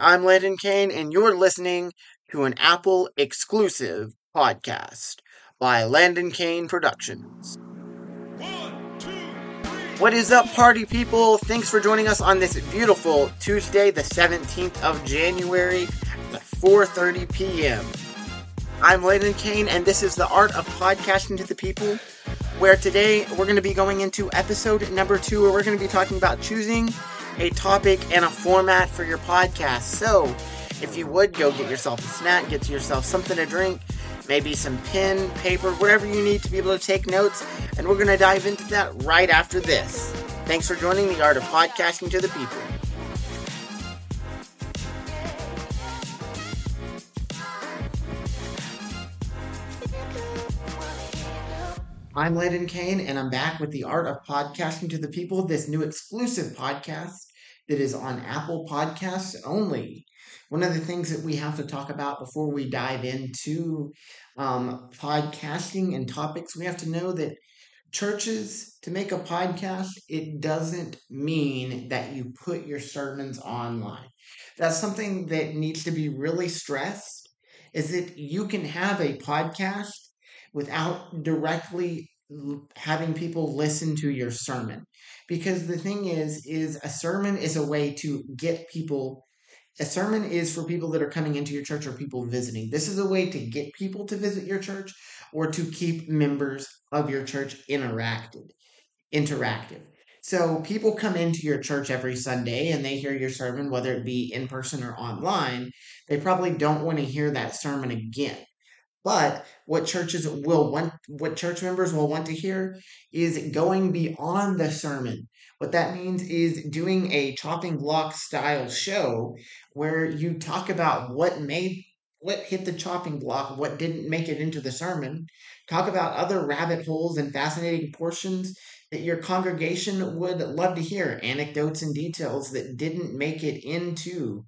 I'm Landon Kane, and you're listening to an Apple exclusive podcast by Landon Kane Productions. What is up, party people? Thanks for joining us on this beautiful Tuesday, the 17th of January at 4:30 p.m. I'm Landon Kane, and this is the art of podcasting to the people. Where today we're going to be going into episode number two, where we're going to be talking about choosing a topic and a format for your podcast. So, if you would go get yourself a snack, get yourself something to drink, maybe some pen, paper, whatever you need to be able to take notes, and we're going to dive into that right after this. Thanks for joining the art of podcasting to the people. I'm Landon Kane, and I'm back with the Art of Podcasting to the People, this new exclusive podcast that is on Apple Podcasts only. One of the things that we have to talk about before we dive into um, podcasting and topics, we have to know that churches, to make a podcast, it doesn't mean that you put your sermons online. That's something that needs to be really stressed, is that you can have a podcast without directly having people listen to your sermon. Because the thing is is a sermon is a way to get people a sermon is for people that are coming into your church or people visiting. This is a way to get people to visit your church or to keep members of your church interacted interactive. So people come into your church every sunday and they hear your sermon whether it be in person or online they probably don't want to hear that sermon again but what churches will want, what church members will want to hear is going beyond the sermon. What that means is doing a chopping block style show where you talk about what made what hit the chopping block, what didn't make it into the sermon, talk about other rabbit holes and fascinating portions that your congregation would love to hear, anecdotes and details that didn't make it into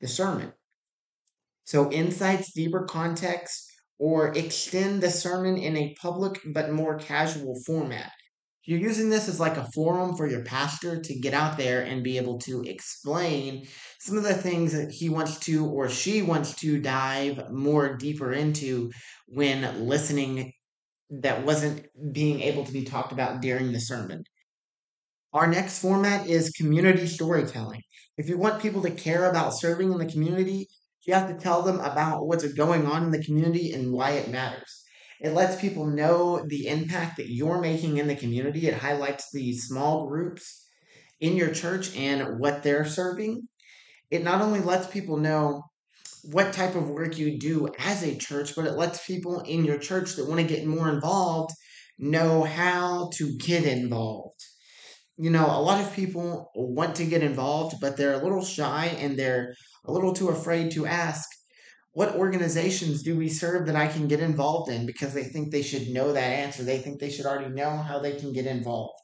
the sermon. So, insights, deeper context, or extend the sermon in a public but more casual format. You're using this as like a forum for your pastor to get out there and be able to explain some of the things that he wants to or she wants to dive more deeper into when listening that wasn't being able to be talked about during the sermon. Our next format is community storytelling. If you want people to care about serving in the community, you have to tell them about what's going on in the community and why it matters. It lets people know the impact that you're making in the community. It highlights the small groups in your church and what they're serving. It not only lets people know what type of work you do as a church, but it lets people in your church that want to get more involved know how to get involved. You know, a lot of people want to get involved, but they're a little shy and they're a little too afraid to ask, what organizations do we serve that I can get involved in? Because they think they should know that answer. They think they should already know how they can get involved.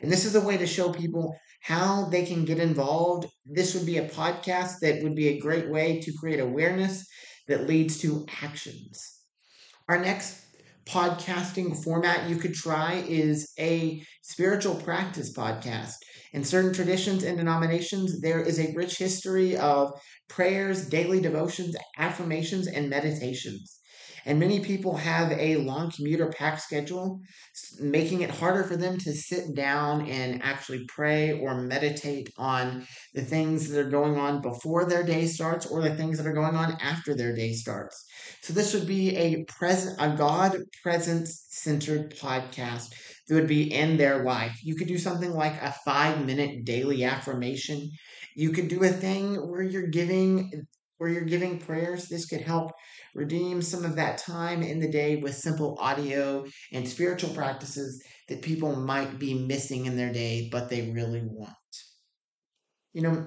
And this is a way to show people how they can get involved. This would be a podcast that would be a great way to create awareness that leads to actions. Our next podcasting format you could try is a spiritual practice podcast. In certain traditions and denominations, there is a rich history of prayers, daily devotions, affirmations, and meditations. And many people have a long commute or packed schedule, making it harder for them to sit down and actually pray or meditate on the things that are going on before their day starts or the things that are going on after their day starts. So this would be a present a God presence centered podcast that would be in their life. You could do something like a 5 minute daily affirmation you could do a thing where you're giving where you're giving prayers. This could help redeem some of that time in the day with simple audio and spiritual practices that people might be missing in their day, but they really want. You know,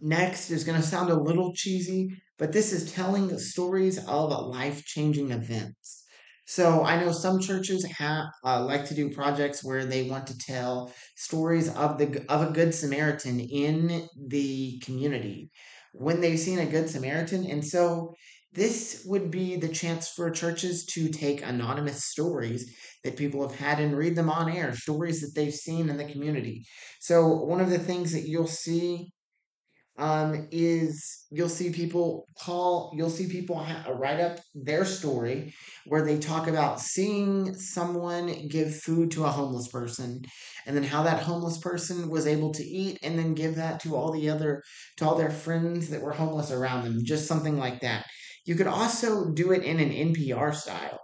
next is going to sound a little cheesy, but this is telling stories of life changing events. So I know some churches have uh, like to do projects where they want to tell stories of the of a good Samaritan in the community when they've seen a good Samaritan, and so this would be the chance for churches to take anonymous stories that people have had and read them on air, stories that they've seen in the community. So one of the things that you'll see um, is you'll see people call, you'll see people ha- write up their story where they talk about seeing someone give food to a homeless person and then how that homeless person was able to eat and then give that to all the other, to all their friends that were homeless around them, just something like that. You could also do it in an NPR style.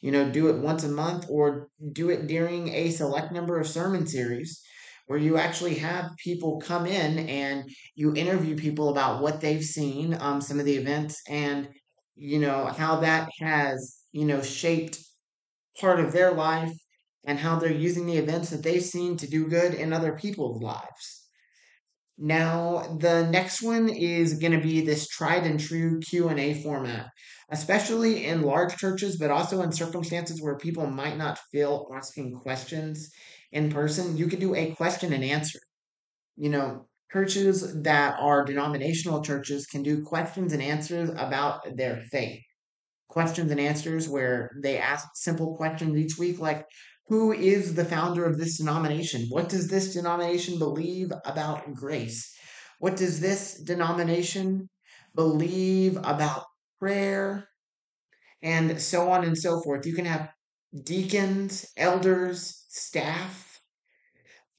You know, do it once a month or do it during a select number of sermon series where you actually have people come in and you interview people about what they've seen, um, some of the events, and you know how that has you know shaped part of their life and how they're using the events that they've seen to do good in other people's lives. Now, the next one is going to be this tried and true Q&A format, especially in large churches, but also in circumstances where people might not feel asking questions in person. You could do a question and answer. You know, churches that are denominational churches can do questions and answers about their faith. Questions and answers where they ask simple questions each week like who is the founder of this denomination? What does this denomination believe about grace? What does this denomination believe about prayer? And so on and so forth. You can have deacons, elders, staff,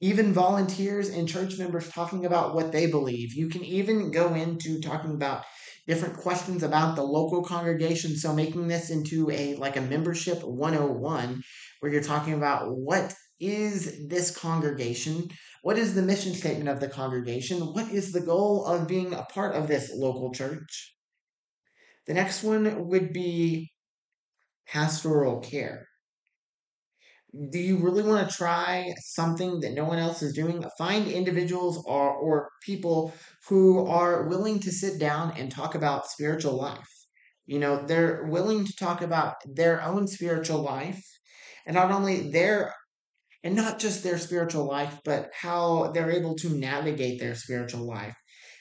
even volunteers and church members talking about what they believe. You can even go into talking about different questions about the local congregation. So making this into a like a membership 101 where you're talking about what is this congregation? What is the mission statement of the congregation? What is the goal of being a part of this local church? The next one would be pastoral care. Do you really want to try something that no one else is doing? Find individuals or, or people who are willing to sit down and talk about spiritual life. You know, they're willing to talk about their own spiritual life and not only their and not just their spiritual life, but how they're able to navigate their spiritual life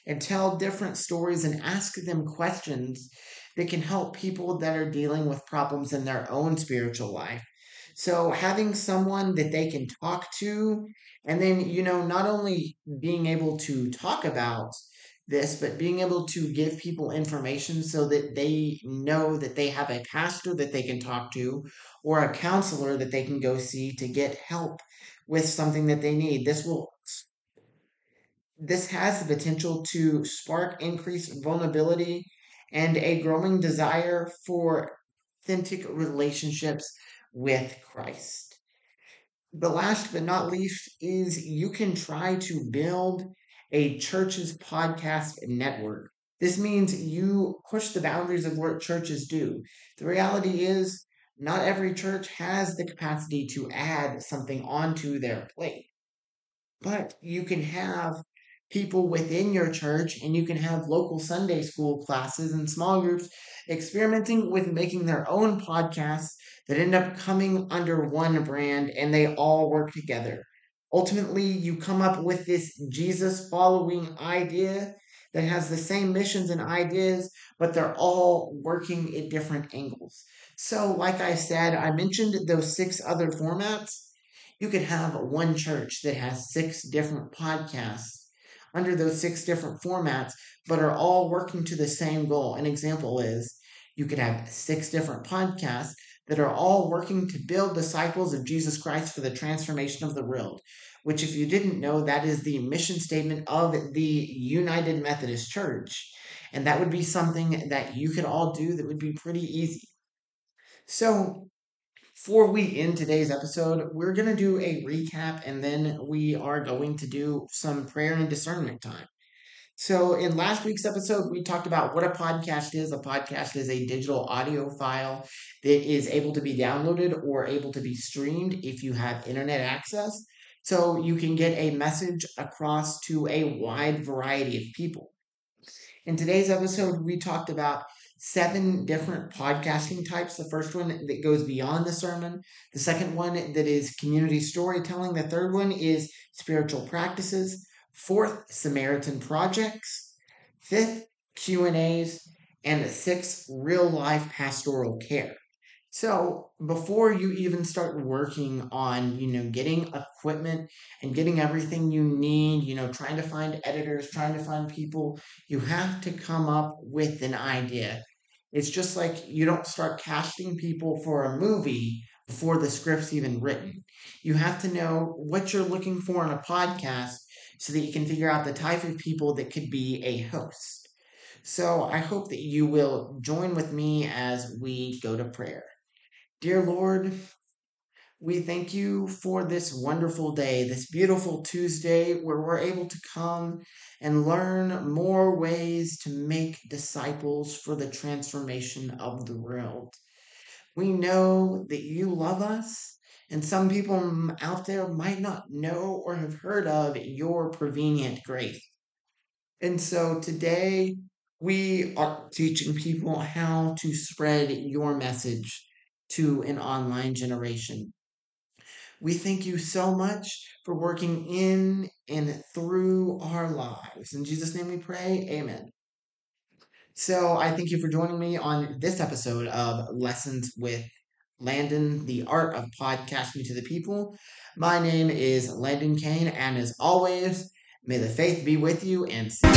and tell different stories and ask them questions that can help people that are dealing with problems in their own spiritual life. So, having someone that they can talk to, and then, you know, not only being able to talk about this, but being able to give people information so that they know that they have a pastor that they can talk to or a counselor that they can go see to get help with something that they need. This will this has the potential to spark increased vulnerability and a growing desire for authentic relationships with Christ. The last but not least is you can try to build a church's podcast network. This means you push the boundaries of what churches do. The reality is, not every church has the capacity to add something onto their plate. But you can have people within your church and you can have local Sunday school classes and small groups experimenting with making their own podcasts that end up coming under one brand and they all work together. Ultimately, you come up with this Jesus following idea that has the same missions and ideas, but they're all working at different angles. So, like I said, I mentioned those six other formats. You could have one church that has six different podcasts under those six different formats, but are all working to the same goal. An example is you could have six different podcasts that are all working to build disciples of Jesus Christ for the transformation of the world, which, if you didn't know, that is the mission statement of the United Methodist Church. And that would be something that you could all do that would be pretty easy. So, before we end today's episode, we're going to do a recap and then we are going to do some prayer and discernment time. So, in last week's episode, we talked about what a podcast is. A podcast is a digital audio file that is able to be downloaded or able to be streamed if you have internet access. So, you can get a message across to a wide variety of people. In today's episode, we talked about seven different podcasting types. The first one that goes beyond the sermon, the second one that is community storytelling, the third one is spiritual practices fourth Samaritan projects, fifth Q&As, and the sixth real life pastoral care. So before you even start working on, you know, getting equipment and getting everything you need, you know, trying to find editors, trying to find people, you have to come up with an idea. It's just like you don't start casting people for a movie before the script's even written. You have to know what you're looking for in a podcast so that you can figure out the type of people that could be a host. So I hope that you will join with me as we go to prayer. Dear Lord, we thank you for this wonderful day, this beautiful Tuesday where we're able to come and learn more ways to make disciples for the transformation of the world. We know that you love us, and some people out there might not know or have heard of your prevenient grace. And so today we are teaching people how to spread your message to an online generation. We thank you so much for working in and through our lives. In Jesus' name we pray, amen. So I thank you for joining me on this episode of Lessons with Landon, the art of podcasting to the people. My name is Landon Kane, and as always, may the faith be with you and see you.